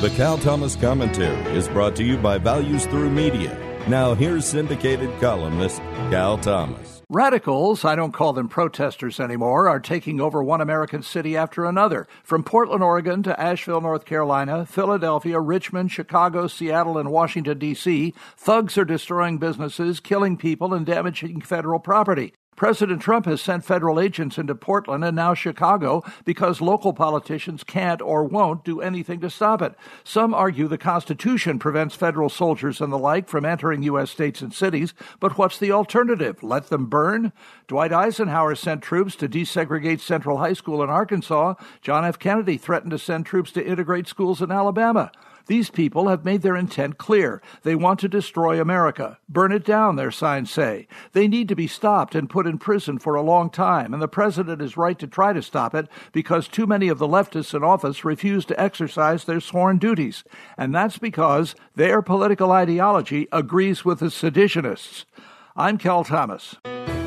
The Cal Thomas Commentary is brought to you by Values Through Media. Now, here's syndicated columnist Cal Thomas. Radicals, I don't call them protesters anymore, are taking over one American city after another. From Portland, Oregon to Asheville, North Carolina, Philadelphia, Richmond, Chicago, Seattle, and Washington, D.C., thugs are destroying businesses, killing people, and damaging federal property. President Trump has sent federal agents into Portland and now Chicago because local politicians can't or won't do anything to stop it. Some argue the Constitution prevents federal soldiers and the like from entering U.S. states and cities, but what's the alternative? Let them burn? Dwight Eisenhower sent troops to desegregate Central High School in Arkansas. John F. Kennedy threatened to send troops to integrate schools in Alabama. These people have made their intent clear. They want to destroy America. Burn it down, their signs say. They need to be stopped and put in prison for a long time, and the president is right to try to stop it because too many of the leftists in office refuse to exercise their sworn duties. And that's because their political ideology agrees with the seditionists. I'm Cal Thomas.